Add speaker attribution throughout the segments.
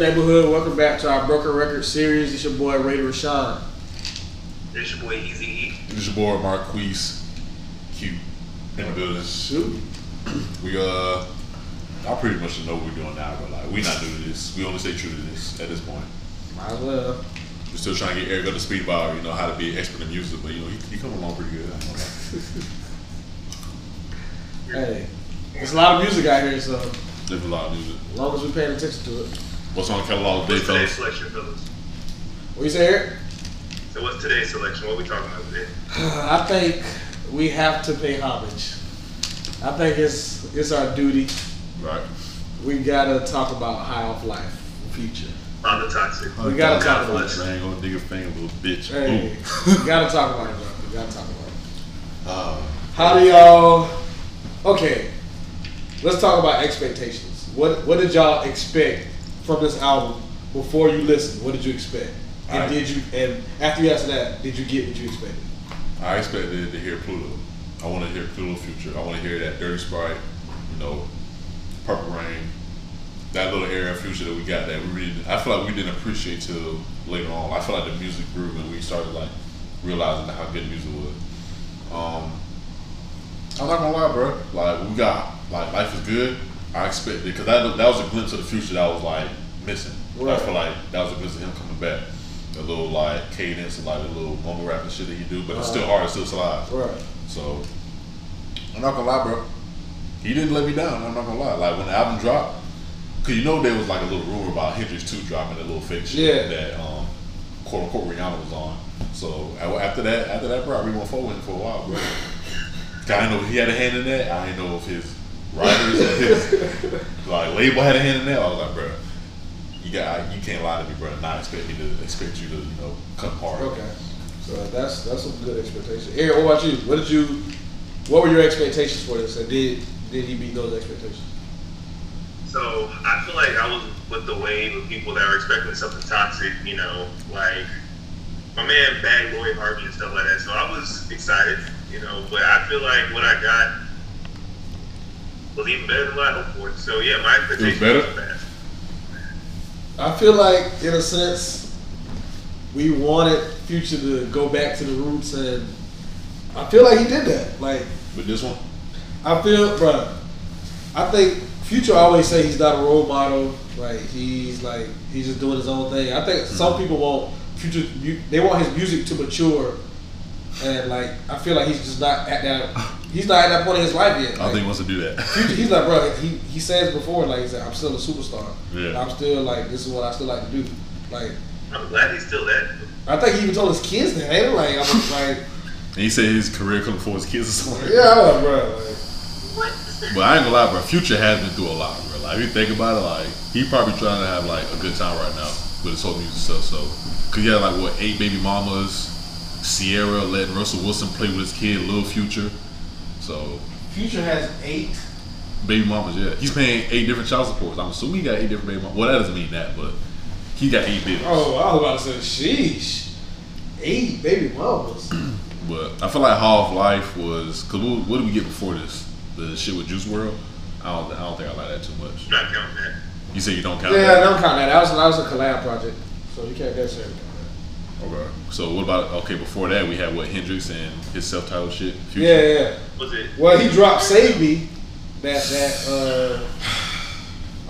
Speaker 1: neighborhood? Welcome back to our Broken Record series. It's your boy Ray Rashawn.
Speaker 2: It's your boy Easy E.
Speaker 3: It's your boy Marquise Q in the building.
Speaker 1: Shoot.
Speaker 3: We uh, I pretty much know what we're doing now, but like we not new to this. We only stay true to this at this point.
Speaker 1: Might as well.
Speaker 3: We're still trying to get Eric up to speed about you know how to be an expert in music, but you know he, he coming along pretty good. I ain't gonna.
Speaker 1: Hey, there's a lot of music out here, so
Speaker 3: There's a lot of music.
Speaker 1: as long as we're paying attention to it.
Speaker 3: What's on the catalog today,
Speaker 2: What's today's
Speaker 3: fellas?
Speaker 2: selection, fellas?
Speaker 1: What you say, Eric?
Speaker 2: So what's today's selection? What we talking about today?
Speaker 1: I think we have to pay homage. I think it's it's our duty.
Speaker 3: Right.
Speaker 1: We gotta talk about High Off Life, Future.
Speaker 2: On the toxic.
Speaker 1: We gotta talk about
Speaker 2: it.
Speaker 3: I ain't gonna dig a finger, little bitch.
Speaker 1: Hey, we gotta talk about it, bro. We gotta talk about it.
Speaker 3: Uh,
Speaker 1: How do y'all? Okay, let's talk about expectations. What What did y'all expect from this album before you listened? What did you expect? And
Speaker 3: Alright.
Speaker 1: did you? And after you answer that, did you get what you expected?
Speaker 3: I expected to hear Pluto. I want to hear Pluto Future. I want to hear that Dirty Sprite, you know, Purple Rain, that little area of Future that we got that we really, I feel like we didn't appreciate till later on. I feel like the music grew and we started like realizing how good music was. Um, I'm not gonna lie, bro. Like we got like Life is Good. I expected because that that was a glimpse of the future that I was like missing. I feel like that was a glimpse of him coming back. A little like cadence and like a little mumble rap and shit that he do, but it's still hard, it's still slides.
Speaker 1: Right.
Speaker 3: So I'm not gonna lie, bro. He didn't let me down. I'm not gonna lie. Like when the album dropped, cause you know there was like a little rumor about Hendrix two dropping a little fake shit
Speaker 1: Yeah.
Speaker 3: that um quote unquote Rihanna was on. So after that, after that, bro, we went forward for a while, bro. I didn't know he had a hand in that. I didn't know if his writers or his like label had a hand in that. I was like, bro, you got you can't lie to me, bro. and Not expect me to expect you to you know come hard.
Speaker 1: Okay. So that's that's some good expectation. Eric, what about you? What did you? What were your expectations for this? And did did he meet those expectations?
Speaker 2: So I feel like I was with the wave of people that were expecting something toxic, you know, like my man bagged Lori Harvey and stuff like that. So I was excited, you know, but I feel like what I got was even better than what I hoped for. So yeah, my expectations
Speaker 3: better?
Speaker 2: were bad.
Speaker 1: I feel like, in a sense, we wanted Future to go back to the roots, and I feel like he did that. Like,
Speaker 3: But this one,
Speaker 1: I feel, bruh, I think Future always say he's not a role model. Like, he's like he's just doing his own thing. I think hmm. some people want Future, they want his music to mature, and like I feel like he's just not at that. He's not at that point in his life yet.
Speaker 3: I don't think he wants to do that.
Speaker 1: Future, he's like, bro, he, he says before, like, he's like, I'm still a superstar.
Speaker 3: Yeah.
Speaker 1: I'm still, like, this is what I still like to do. Like,
Speaker 2: I'm glad he's still that.
Speaker 1: I think he even told his kids that, ain't it? Like, I'm like,
Speaker 3: And he said his career coming for his kids or something.
Speaker 1: yeah, I'm like, bro. Like,
Speaker 2: What?
Speaker 3: But I ain't gonna lie, bro. Future has been through a lot, bro. Like if you think about it, like he probably trying to have like a good time right now with his whole music stuff. So, cause he had like what eight baby mamas, Ciara letting Russell Wilson play with his kid, Lil Future. So
Speaker 1: Future has eight.
Speaker 3: baby mamas, yeah. He's paying eight different child supports. I'm assuming he got eight different baby mamas. Well, that doesn't mean that, but he got eight bills.
Speaker 1: Oh, I was about to say, sheesh. Eight baby mamas.
Speaker 3: But I feel like Half Life was. Cause what, what did we get before this? The shit with Juice WRLD. I don't. I don't think I like that too much.
Speaker 2: Not counting that.
Speaker 3: You say you don't count that?
Speaker 1: yeah,
Speaker 3: that?
Speaker 1: don't count that. That was, that was a collab project. So you can't necessarily count
Speaker 3: Okay. So what about okay? Before that, we had what Hendrix and his self-titled shit. Future?
Speaker 1: Yeah, yeah.
Speaker 2: Was it?
Speaker 1: Well, he dropped Save Me. That, that, uh,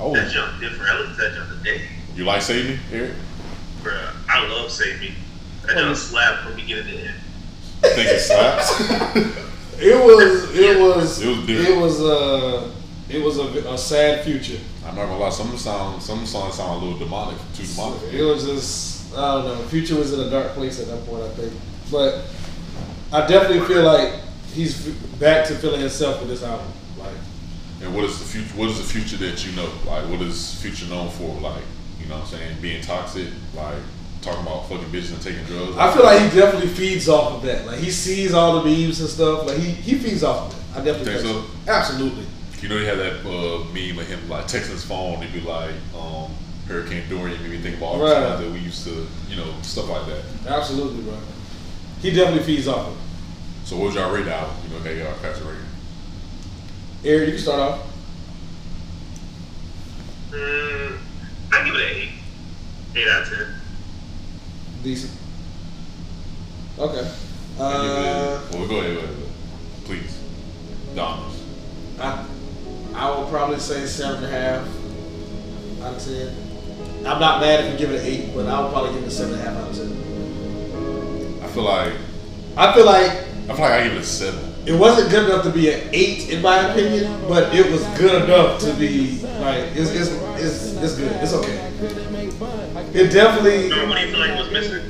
Speaker 3: Oh,
Speaker 2: That jump different. I looked at that jump today.
Speaker 3: you like Save Me, Eric?
Speaker 2: Bruh, I love Save Me. That jump
Speaker 1: you-
Speaker 2: slapped from beginning to end.
Speaker 3: I think it slaps.
Speaker 1: it was, it was,
Speaker 3: It was
Speaker 1: it was, uh, it was a, a sad future.
Speaker 3: I'm not gonna lie. Some of the songs, some of the songs sound a little demonic, too demonic.
Speaker 1: It was just I don't know. Future was in a dark place at that point, I think. But I definitely feel like he's back to feeling himself with this album. Like
Speaker 3: And what is the future? What is the future that you know? Like, what is future known for? Like, you know what I'm saying? Being toxic, like talking about fucking bitches and taking drugs.
Speaker 1: I feel like he definitely feeds off of that. Like he sees all the memes and stuff. Like he, he feeds off of it. I definitely
Speaker 3: Think
Speaker 1: think, so. Absolutely.
Speaker 3: You know, he had that uh, meme of him like texting his phone. He'd be like, um, "Hurricane Dorian made me think about all the
Speaker 1: Right.
Speaker 3: times that we used to, you know, stuff like that."
Speaker 1: Absolutely, bro. He definitely feeds off of it.
Speaker 3: So, what was y'all rate out? You know, okay, y'all pass the rating.
Speaker 1: Eric, you can start off.
Speaker 2: Mm, I give it an eight. Eight out of ten.
Speaker 1: Decent. Okay.
Speaker 3: I
Speaker 1: Uh,
Speaker 3: give it- well, go ahead, go ahead, go ahead. please. Dominus.
Speaker 1: I, I will probably say seven and a half out of ten. I'm not mad if you give it an eight, but I would probably give it a seven and a half out of ten.
Speaker 3: I feel like
Speaker 1: I feel like
Speaker 3: I feel like I give it a seven.
Speaker 1: it wasn't good enough to be an eight in my opinion, but it was good enough to be like it's it's it's, it's good. It's okay. It definitely.
Speaker 2: So what do you feel like was missing?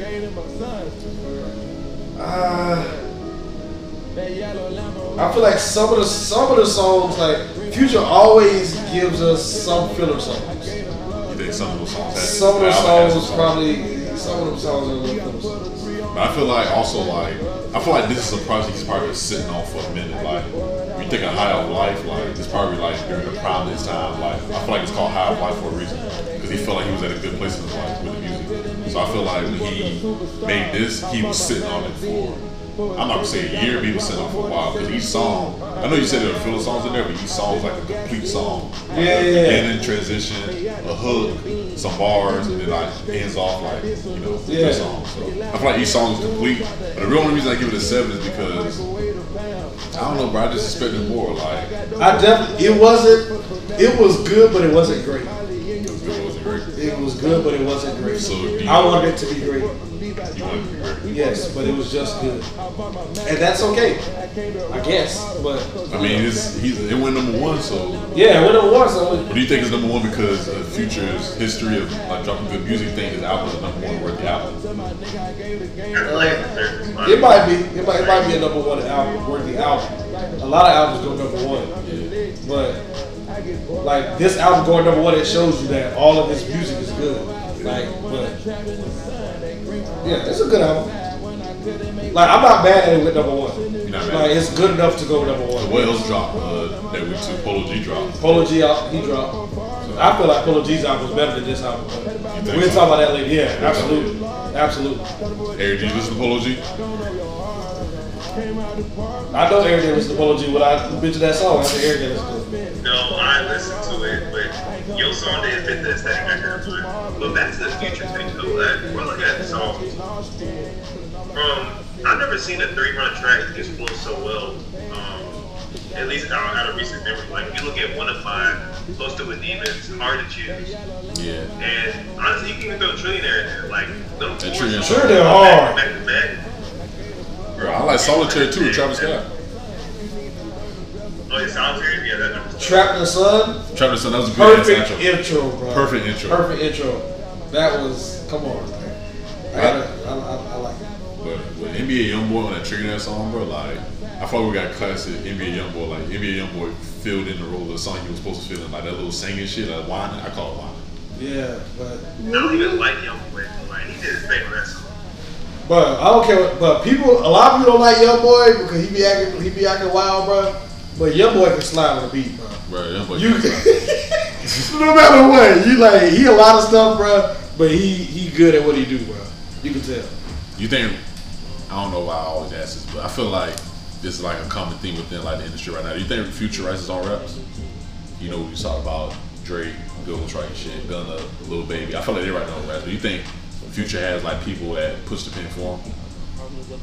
Speaker 1: Uh, I feel like some of the some of the songs like Future always gives us some filler songs.
Speaker 3: You think some of those songs
Speaker 1: Some of those songs probably some of them songs are a little filler songs.
Speaker 3: But I feel like also like I feel like this is a project he's probably sitting on for a minute. Like when you think of High of Life, like it's probably like during the his time. Like I feel like it's called High of Life for a reason because he felt like he was at a good place in his life with the music. So I feel like when he made this, he was sitting on it for. I'm not gonna say a year, but he was sitting on for a while. Because each song, I know you said there were filler songs in there, but each song was like a complete song.
Speaker 1: Yeah, yeah, yeah.
Speaker 3: Beginning, transition, a hook, some bars, and then like ends off like you know
Speaker 1: Yeah.
Speaker 3: the song. So I feel like each song is complete. But the real only reason I give it a seven is because I don't know, bro. I just expected more. Like
Speaker 1: I definitely it wasn't it was good, but it wasn't great.
Speaker 3: Good,
Speaker 1: but it wasn't great.
Speaker 3: So
Speaker 1: I wanted it to be great.
Speaker 3: you want it to be great?
Speaker 1: Yes, but it was just good, and that's okay, I guess. But
Speaker 3: I mean, it's he's it went number one. So
Speaker 1: yeah, it went number one. so
Speaker 3: what do you think is number one because of Future's history of like dropping good music? Thing his album is number one worthy album.
Speaker 2: I feel like it's the third spot.
Speaker 1: It might be. It might, it might be a number one album, worthy album. A lot of albums go number one, but like this album going number one, it shows you that all of his music is good. Like, but yeah, it's a good album. Like, I'm not mad at it with number one.
Speaker 3: You're not mad.
Speaker 1: Like, it's good enough to go with number one.
Speaker 3: What else dropped uh, that we took? Polo G dropped.
Speaker 1: Polo G out, he dropped. I feel like Polo G's album was better than this album. We'll
Speaker 3: so?
Speaker 1: talk about that later. Yeah, absolutely, absolutely.
Speaker 3: Eric, did you listen to Polo G?
Speaker 1: I know Eric didn't listen to Polo G. When I mentioned that song, I said Eric didn't listen to
Speaker 2: but your song didn't fit the aesthetic I heard to it. But back to the future thing though, like, we're looking at the songs. From I've never seen a three run track just flow so well. Um, at least out, out of recent memory. Like if you look at one of mine, close to with demons, hard to choose.
Speaker 3: Yeah.
Speaker 2: And honestly, you can even throw Trillionaire in there. Like them
Speaker 3: That
Speaker 2: four
Speaker 3: Trillionaire
Speaker 1: Sure, they're hard.
Speaker 2: to back back.
Speaker 3: Bro, I like Solitaire too with Travis Scott.
Speaker 2: Oh, yeah, Solitary, yeah, that number.
Speaker 1: Trapped in the Sun,
Speaker 3: Travis Scott, that was a good
Speaker 1: perfect
Speaker 3: intro.
Speaker 1: intro, bro.
Speaker 3: Perfect intro.
Speaker 1: Perfect intro. That was come on. Man. I, gotta, I, I, I like it.
Speaker 3: But with NBA YoungBoy on that Trillionaire song, bro, like I thought we got classic NBA YoungBoy. Like NBA YoungBoy filled in the role of the song he was supposed to fill in, like that little singing shit, like whining. I call it whining.
Speaker 1: Yeah, but
Speaker 2: I don't even like Young Boy. Like he did his thing on that song.
Speaker 1: but I don't care. What, but people, a lot of people don't like Young Boy because he be acting, he be acting wild, bro. But Young Boy can slide on the beat, bro.
Speaker 3: Bro, YoungBoy.
Speaker 1: You no matter what, you like he a lot of stuff, bro. But he he good at what he do, bro. You can tell.
Speaker 3: You think? I don't know why I always ask this, but I feel like this is like a common theme within like the industry right now. Do you think Future writes his own raps? You know, we talk about Drake, Ghost writing shit, Gunna, Lil Baby. I feel like they write their own raps. Do you think Future has like people that push the pen for him?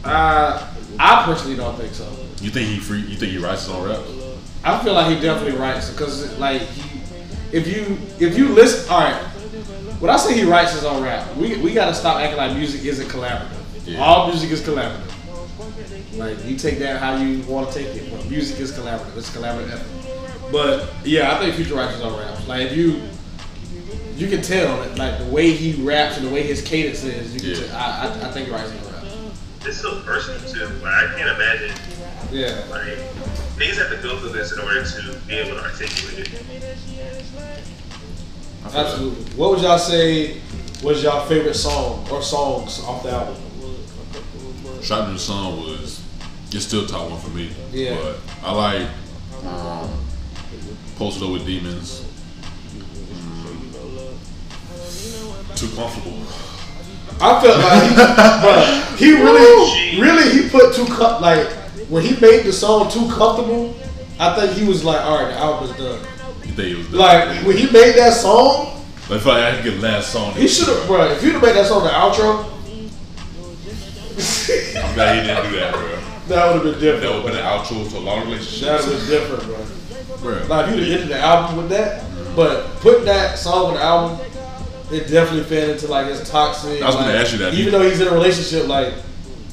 Speaker 1: Uh, I personally don't think so.
Speaker 3: You think he free? You think he writes his own raps?
Speaker 1: I feel like he definitely writes because like he, if you if you listen, all right. When I say he writes his own rap, we we gotta stop acting like music isn't collaborative.
Speaker 3: Yeah.
Speaker 1: All music is collaborative. Like you take that how you want to take it, but music is collaborative. It's collaborative effort. But yeah, I think Future writes his own raps. Like if you you can tell that like the way he raps and the way his cadence is, you can
Speaker 3: Yeah.
Speaker 1: tell, I, I I think he writes his own.
Speaker 2: It's so personal too. Like I can't imagine
Speaker 1: Yeah.
Speaker 2: like niggas have to go through this in order to be able to articulate it.
Speaker 3: I feel that.
Speaker 1: Absolutely. What would y'all say was y'all favorite song or songs off the album?
Speaker 3: Shot in the Sun was it's still top one for me.
Speaker 1: Yeah.
Speaker 3: But I like um Posted up with demons. Mm. Too comfortable.
Speaker 1: I felt like, he, bro, he really, really, he put too com- like when he made the song too comfortable. I think he was like, all right, the album's done.
Speaker 3: You think it was done?
Speaker 1: Like when he made that song,
Speaker 3: Like, if I had to get last song,
Speaker 1: he should have, bro. If you'd have made that song the outro,
Speaker 3: I'm glad he didn't do that, bro.
Speaker 1: that would have been different.
Speaker 3: That would have been an outro to a long relationship.
Speaker 1: That would have been different, bro.
Speaker 3: bro.
Speaker 1: Like if you'd have ended the album with that, but putting that song on the album, it definitely fed into like his toxic.
Speaker 3: I was gonna
Speaker 1: like,
Speaker 3: ask you that.
Speaker 1: Even though he's in a relationship, like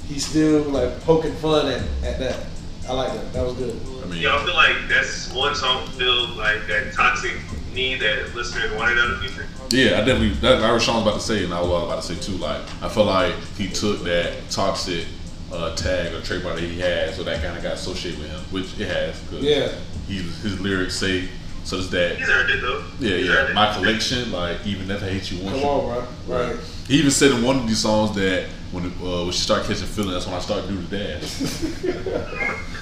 Speaker 1: he's still like poking fun at, at that. I like that. That was good.
Speaker 3: I mean,
Speaker 2: Yeah, I feel like that's one song filled like that toxic need that listeners wanted out of the future.
Speaker 3: Yeah, I definitely. That, I was Sean was about to say, and I was about to say too. Like, I feel like he took that toxic uh, tag or trademark that he had, so that kind of got associated with him, which it has. Cause
Speaker 1: Yeah.
Speaker 3: he, his lyrics say so does that.
Speaker 2: He's earned it though.
Speaker 3: Yeah,
Speaker 2: He's
Speaker 3: yeah. My collection, like even if I hate you, want
Speaker 1: Come on, bro. Right.
Speaker 3: He even said in one of these songs that when uh, when she start catching feelings, that's when I start doing do the dance.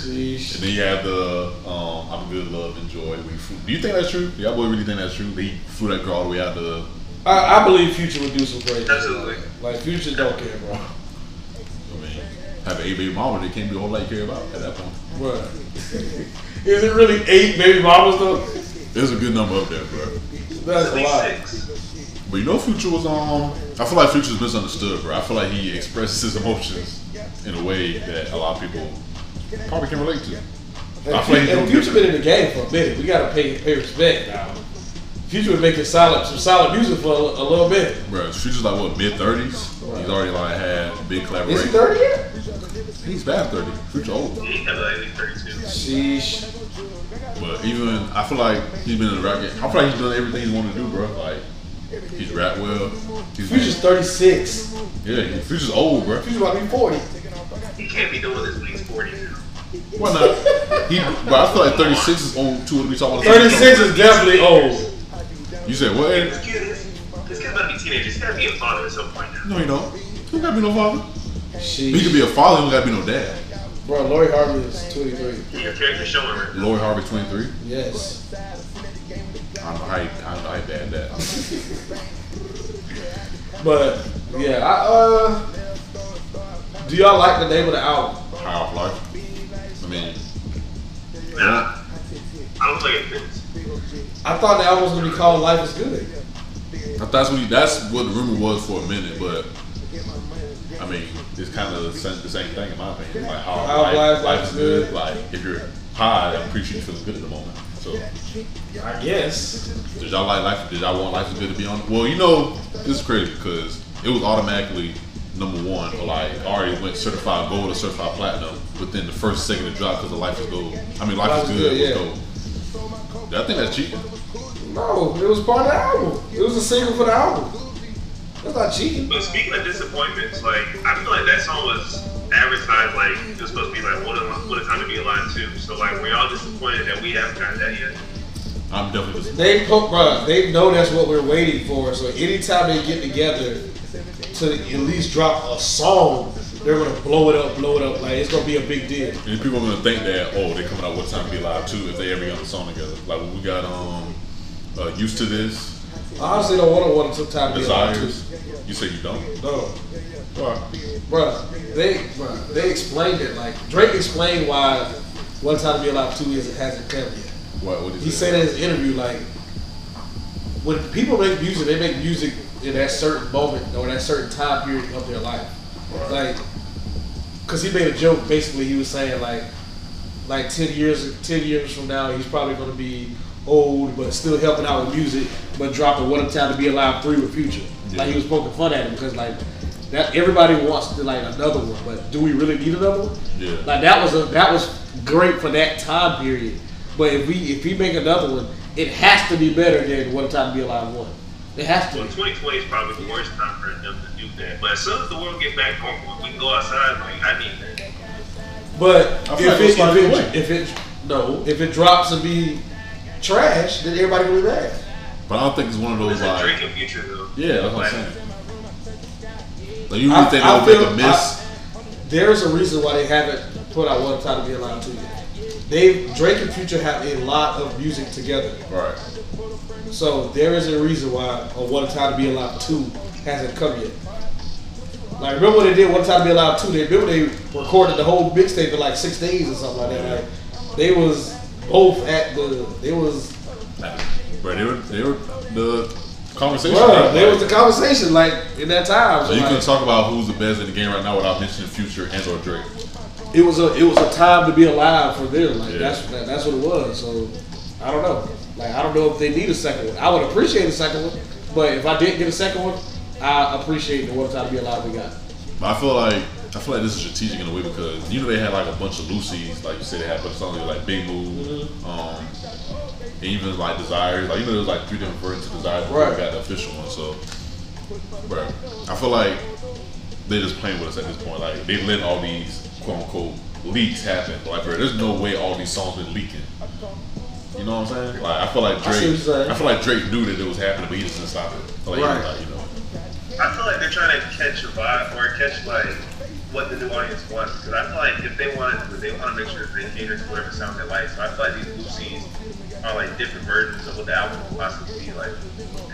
Speaker 1: Sheesh.
Speaker 3: And then you have the um, I'm a good, love, enjoy. We flew. Do you think that's true? Do y'all boy really think that's true? They flew that girl all the way out to
Speaker 1: I, I believe Future would do some crazy. shit.
Speaker 2: Absolutely.
Speaker 1: Like Future don't care, bro.
Speaker 3: I mean, have a baby mama that can't do all whole lot you care about at that point.
Speaker 1: Bro. Is it really eight baby mamas though?
Speaker 3: There's a good number up there, bro.
Speaker 1: That's
Speaker 2: At
Speaker 1: a lot.
Speaker 2: six.
Speaker 3: But you know, Future was um. I feel like Future's misunderstood, bro. I feel like he expresses his emotions in a way that a lot of people probably can relate to. I
Speaker 1: And,
Speaker 3: feel like
Speaker 1: and Future
Speaker 3: good.
Speaker 1: been in the game for a minute. We gotta pay pay respect now. Future was making solid some solid music for a, a little bit.
Speaker 3: Bro, Future's like what mid thirties. He's already like had big
Speaker 1: collaborations.
Speaker 3: Is
Speaker 1: he thirty yet?
Speaker 3: He's bad thirty. Future old.
Speaker 2: Yeah, he had like at least 32.
Speaker 1: Sheesh.
Speaker 3: But even I feel like he's been in the rap game. I feel like he's done everything he wanted to do, bro. Like he's rap well. He's
Speaker 1: Future's thirty six.
Speaker 3: yeah. he- Future's old, bro.
Speaker 1: Future's about to be forty.
Speaker 2: He can't be doing this when he's 40 now.
Speaker 3: Why not? He, but I feel like 36 is old too. When we talk about
Speaker 1: Thirty six is definitely old.
Speaker 3: You said what?
Speaker 2: This kid, this kid's about to be teenagers. He's got to be a father at some point now.
Speaker 3: No, you don't. He don't gotta be no father. He could be a father. He don't gotta be no dad.
Speaker 1: Bro, Lori Harvey is twenty three.
Speaker 2: Your character's showing right.
Speaker 3: Lori Harvey, 23.
Speaker 1: Yes.
Speaker 3: I don't know how he, I don't know how he bad that.
Speaker 1: But yeah, I uh do y'all like the name of the album?
Speaker 3: High off life. I mean,
Speaker 2: Nah, I don't think it fits.
Speaker 1: I thought the album was gonna be called Life is Good.
Speaker 3: that's what he, that's what the rumor was for a minute, but I mean, it's kind of the same, the same thing in my opinion. Like how
Speaker 1: How
Speaker 3: life,
Speaker 1: life-
Speaker 3: life
Speaker 1: life's
Speaker 3: is good.
Speaker 1: good.
Speaker 3: Like if you're high, I'm pretty sure you're feeling good at the moment. So
Speaker 1: I guess.
Speaker 3: did y'all like life? Did y'all want life is good to be on? Well, you know, this is crazy because it was automatically number one, or like already went certified gold or certified platinum within the first second of drop because of life is gold. I mean, life, is good.
Speaker 1: yeah.
Speaker 3: was gold. I think that's cheating.
Speaker 1: No, it was part of the album. It was a single for the album. That's not cheating.
Speaker 2: But speaking of disappointments, like I feel like that song was advertised like it was supposed to be like what a what a time to be alive too. So like were y'all disappointed that we haven't got that yet?
Speaker 3: I'm definitely disappointed.
Speaker 1: They put, bruh, they know that's what we're waiting for. So anytime they get together to at least drop a song, they're gonna blow it up, blow it up. Like it's gonna be a big deal.
Speaker 3: And people are gonna think that oh they're coming out with time to be alive too if they ever get on the song together. Like when we got um uh, used to this
Speaker 1: I honestly don't want to want to time to be alive
Speaker 3: desires. You say you don't.
Speaker 1: No,
Speaker 3: Why?
Speaker 1: bruh, they bruh, they explained it. Like Drake explained why One Time to Be Alive two years it hasn't come yet.
Speaker 3: What? What is
Speaker 1: He said in his interview, like, when people make music, they make music in that certain moment or that certain time period of their life. Like, cause he made a joke. Basically, he was saying like, like ten years, ten years from now, he's probably gonna be old, but still helping out with music, but dropping "What a Time to Be Alive" three with Future. Like he was poking fun at him because like that everybody wants to like another one, but do we really need another one?
Speaker 3: Yeah.
Speaker 1: Like that was a that was great for that time period. But if we if we make another one, it has to be better than What a Time to Be Alive one. It has to
Speaker 2: Well,
Speaker 1: be.
Speaker 2: 2020 is probably the worst time for them to do that. But as soon as the world get back normal, we can go outside. Like I need that.
Speaker 1: But
Speaker 3: I
Speaker 1: if
Speaker 3: like
Speaker 1: it,
Speaker 3: it's like
Speaker 1: if,
Speaker 3: the
Speaker 1: it, if it no if it drops and be trash, then everybody will be mad.
Speaker 3: But I don't think it's one of those
Speaker 2: It's a
Speaker 3: like.
Speaker 2: Drake in future though.
Speaker 3: Yeah, that's what I'm saying. Like you
Speaker 1: I-
Speaker 3: really think
Speaker 1: I
Speaker 3: they'll make a miss?
Speaker 1: There's a reason why they haven't put out What a Time to Be Alive two yet. they Drake and Future have a lot of music together.
Speaker 3: Right.
Speaker 1: So there is a reason why or What a Time to Be Alive 2 hasn't come yet. Like remember when they did One Time to Be Alive 2, they remember they recorded the whole mixtape in like six days or something like that. Like they was both at the It was
Speaker 3: Bro, they were they were the conversation. Right?
Speaker 1: there was the conversation like in that time.
Speaker 3: so you
Speaker 1: like,
Speaker 3: couldn't talk about who's the best in the game right now without mentioning Future and or Drake.
Speaker 1: it was a it was a time to be alive for them. Like
Speaker 3: Yeah.
Speaker 1: that's that, that's what it was. So I don't know. Like I don't know if they need a second one. I would appreciate a second one, but if I didn't get a second one, I appreciate the one time to be alive we got.
Speaker 3: I feel like I feel like this is strategic in a way because you know they had like a bunch of loosies, like you said they had a bunch of songs like Big Move, um, and even like Desires. Like you know there was like three different versions of Desires before
Speaker 1: Right.
Speaker 3: we got the official one. So, bro, I feel like they're just playing with us at this point. Like they let all these quote unquote leaks happen. Like bro, there's no way all these songs been leaking. You know what I'm saying? Like I feel like
Speaker 1: I see what
Speaker 3: Drake.
Speaker 1: you're.
Speaker 3: I, feel like Drake knew that it was happening, but he just didn't stop it. Like,
Speaker 1: Right.
Speaker 3: like, you know.
Speaker 2: I feel like they're trying to catch a vibe or catch like what the new audience wants. Because I feel like if they want to, they want to make sure that they cater to whatever sound they like. So I feel like these loosies are like different versions of what the album will possibly be like.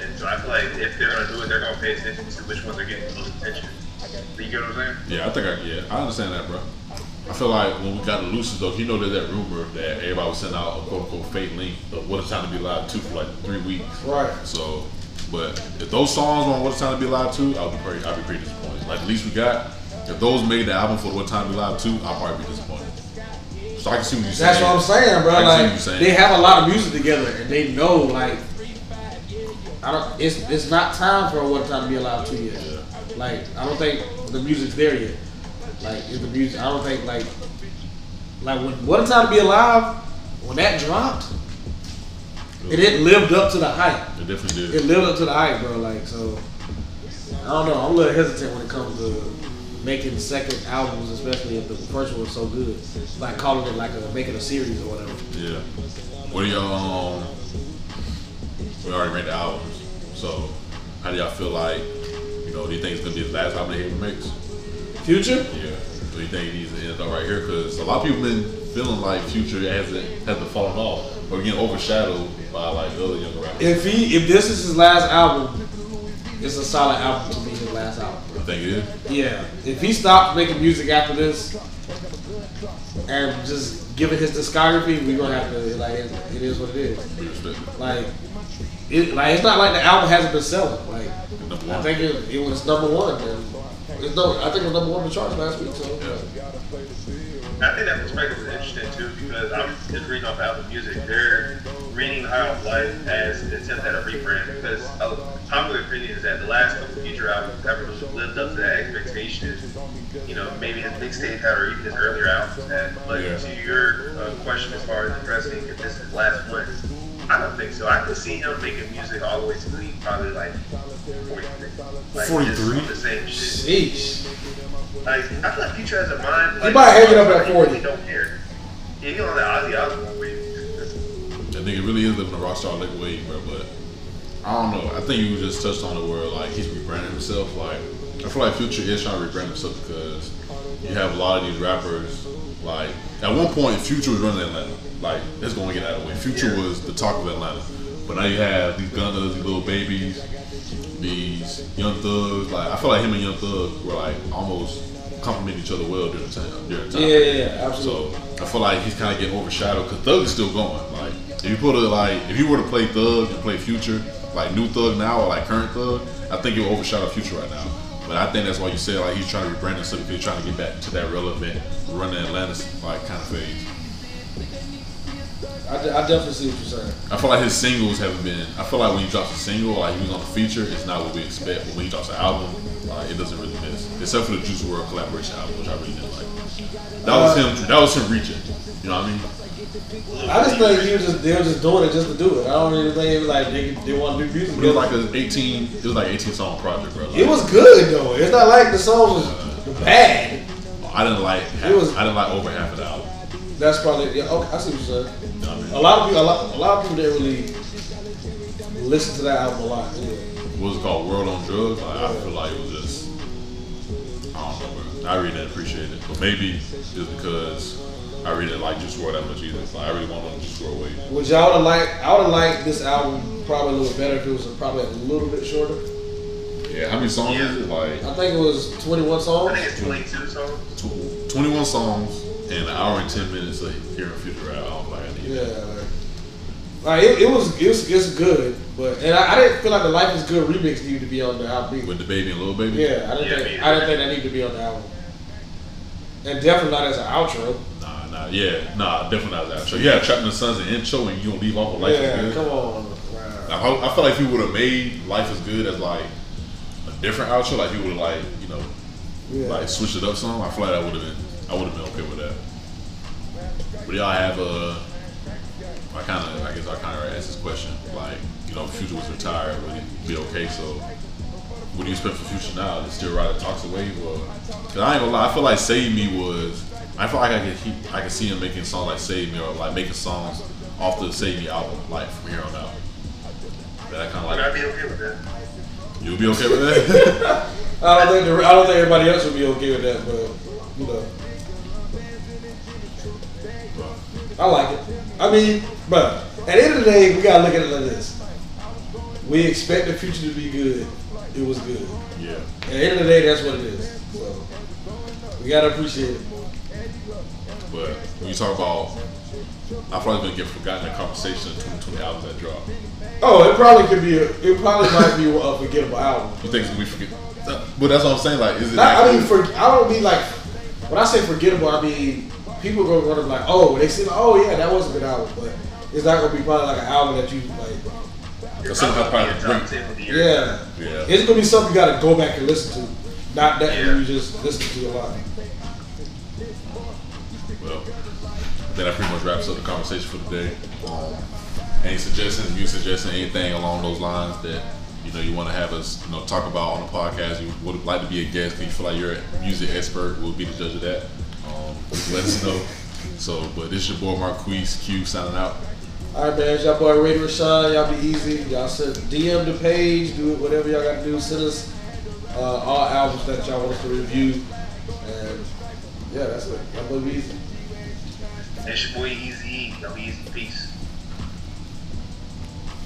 Speaker 2: And so I feel like if they're gonna do it, they're gonna pay attention to which ones are getting the most attention. You get what I'm saying?
Speaker 3: Yeah, I think I yeah, I understand that, bro. I feel like when we got the loosies though, you know there's that rumor that everybody was sending out a quote unquote fake link of what it's time to be live two for like three weeks.
Speaker 1: Right.
Speaker 3: So, but if those songs were on what it's time to be live two, I'll be pretty, I'll be pretty disappointed. Like at least we got, if those made the album for what time to be live two, I'll probably be disappointed. So I can see what you're saying.
Speaker 1: That's what I'm saying, bro.
Speaker 3: I can see what
Speaker 1: Like
Speaker 3: you're saying.
Speaker 1: they have a lot of music together, and they know like I don't. It's it's not time for one time to be alive two yet.
Speaker 3: Yeah.
Speaker 1: Like I don't think the music's there yet. Like is the music? I don't think like like when one time to be alive when that dropped, it didn't lived up to the hype.
Speaker 3: It definitely did.
Speaker 1: It lived up to the hype, bro. Like so, I don't know. I'm a little hesitant when it comes to making second albums, especially if the first one was so good. Like calling it like a making a series or whatever.
Speaker 3: Yeah. What are y'all? Um, we already made the albums, so how do y'all feel like? You know, do you think it's gonna be the last album they ever makes?
Speaker 1: Future?
Speaker 3: Yeah. Do you think it needs to end up right here? Because a lot of people been feeling like Future hasn't hasn't fallen off, or getting overshadowed by like the other younger rappers.
Speaker 1: If he if this is his last album, it's a solid album to be his last album.
Speaker 3: I think it is.
Speaker 1: Yeah. If he stopped making music after this and just giving his discography, we're gonna have to like it, it is what it is.
Speaker 3: We respect it.
Speaker 1: Like it like it's not like the album hasn't been selling. Like I think it, it was number one. And it's no, I think it was number one on the charts last week. So
Speaker 3: Yeah.
Speaker 2: I think that perspective is interesting too because I'm just reading off Apple Music. They're reading High of Life as an attempt at a rebrand because a popular opinion is that the last couple future albums haven't really lived up to that expectation. You know, maybe his mixtape had or even his earlier albums had. But
Speaker 3: Yeah.
Speaker 2: to your uh, question as far as addressing if this is his last one, I don't think so. I could see him making music all the way to the probably like 43. Like,
Speaker 3: 43?
Speaker 2: The same shit.
Speaker 1: sheesh.
Speaker 2: Like, I feel like Future has a mind. Like,
Speaker 1: might hang it up at
Speaker 2: he
Speaker 1: 40.
Speaker 2: Really don't care. Yeah, he on that Ozzy Osbourne
Speaker 3: nigga really is living a rock star like way, bro. But I don't know. I think you just touched on the word like he's rebranding himself. Like I feel like Future is trying to rebrand himself because you have a lot of these rappers. Like at one point, Future was running Atlanta. Like it's going to get out of the way. Future was the talk of Atlanta. But now you have these gunners, these little babies, these young thugs. Like I feel like him and Young Thug were like almost complement each other well during the time. During the time.
Speaker 1: Yeah, yeah, yeah, absolutely.
Speaker 3: So I feel like he's kind of getting overshadowed because Thug is still going. Like if you put a like if you were to play Thug and play Future, like new Thug now or like current Thug, I think you'll overshadow Future right now. But I think that's why you say like he's trying to rebrand himself because he's trying to get back to that relevant running Atlanta like kind of phase.
Speaker 1: I, de- I definitely see what you're saying.
Speaker 3: I feel like his singles haven't been. I feel like when he drops a single, like he was on the feature, it's not what we expect. But when he drops an album, like it doesn't really miss. Except for the Juice WRLD collaboration album, which I really didn't like. That was uh, him. That was him reaching. You know what I mean?
Speaker 1: I just think he was just they were just doing it just to do it. I don't even think it was like they, they want to do music.
Speaker 3: It was like an 18. It was like 18 song project, bro. Like,
Speaker 1: It was good though. It's not like the song was bad.
Speaker 3: I didn't like. Half,
Speaker 1: It was-
Speaker 3: I didn't like over half of the album.
Speaker 1: That's probably yeah. Okay, I see what you're saying.
Speaker 3: I mean?
Speaker 1: A lot of people, a lot, a lot of people didn't really listen to that album a lot. Yeah.
Speaker 3: What was it called? Wrld on Drugs. Like, I feel like it was just. I don't know, bro. I really didn't appreciate it, but maybe it's because I really like Juice WRLD that much either. So I really want to Juice WRLD way.
Speaker 1: Would y'all have liked? I would have liked this album probably a little better if it was probably a little bit shorter.
Speaker 3: Yeah, how many songs is it? Like
Speaker 1: I think it was 21 songs.
Speaker 2: I think it's 22 songs.
Speaker 3: 21 songs and an hour and 10 minutes of hearing Future rap. Like I need
Speaker 1: Yeah.
Speaker 3: that.
Speaker 1: Like, like, it, it was it was it's good, but and I, I didn't feel like the Life is Good remix needed to be on the album.
Speaker 3: With DaBaby and Lil Baby.
Speaker 1: Yeah, I didn't
Speaker 2: Yeah,
Speaker 1: think I didn't think that needed to be on the album. And definitely not as an outro.
Speaker 3: Nah, nah, yeah, nah, definitely not that. So yeah, Trapped in the Suns and intro, and you gonna leave off with Life
Speaker 1: yeah,
Speaker 3: is Good.
Speaker 1: come on. Wow.
Speaker 3: I, I feel like if he would have made Life is Good as like a different outro, like he would have like you know
Speaker 1: Yeah.
Speaker 3: like switched it up some. I feel like that would have been I would have been okay with that. But y'all have a. I kind of I guess I kind of asked this question like you know Future was retired would it be okay? So what do you expect for Future now? To still ride a toxic wave or? Cause I ain't gonna lie, I feel like Save Me was. I feel like I could he, I could see him making songs like Save Me or like making songs off the Save Me album like from here on out. That I kind of
Speaker 2: But
Speaker 3: like.
Speaker 2: I'd be okay with that.
Speaker 3: You'll be okay with that?
Speaker 1: I don't think the, I don't think everybody else would be okay with that, but you know, I like it. I mean, but at the end of the day, we gotta look at it like this: we expect the future to be good. It was good.
Speaker 3: yeah.
Speaker 1: At the end of the day, that's what it is. So we gotta appreciate it.
Speaker 3: But when you talk about, I feel like it's gonna get forgotten in conversation of 2020 albums that drop.
Speaker 1: Oh, it probably could be. A, it probably might be a forgettable album.
Speaker 3: You think it's gonna be forget? But that's what I'm saying. Like, is it?
Speaker 1: Not, I mean,
Speaker 3: actually-
Speaker 1: for I don't mean like when I say forgettable, I mean people are gonna be like, oh, they say, oh yeah, that was a good album, but it's not gonna be probably like an album that you like.
Speaker 3: Cause sometimes
Speaker 2: Probably
Speaker 3: probably
Speaker 2: be a top
Speaker 3: great.
Speaker 2: 10 of the year.
Speaker 1: Yeah,
Speaker 3: Yeah.
Speaker 1: it's gonna be something you gotta go back and listen to, not that
Speaker 2: Yeah.
Speaker 1: you just listen to a lot.
Speaker 3: Well, then that pretty much wraps up the conversation for today. Um, any suggestions? You suggesting anything along those lines that you know you want to have us you know talk about on the podcast? You would like to be a guest? You feel like you're a music expert? We'll be the judge of that. Um, let us know. So, but this is your boy Marquise Q signing out.
Speaker 1: All right, man, it's y'all boy Ray Rashawn. Y'all be easy. Y'all send DM the page, do whatever y'all gotta do. Send us uh, all albums that y'all want us to review, and yeah, that's it. Y'all be easy.
Speaker 2: It's your boy Easy E. Be easy. Peace.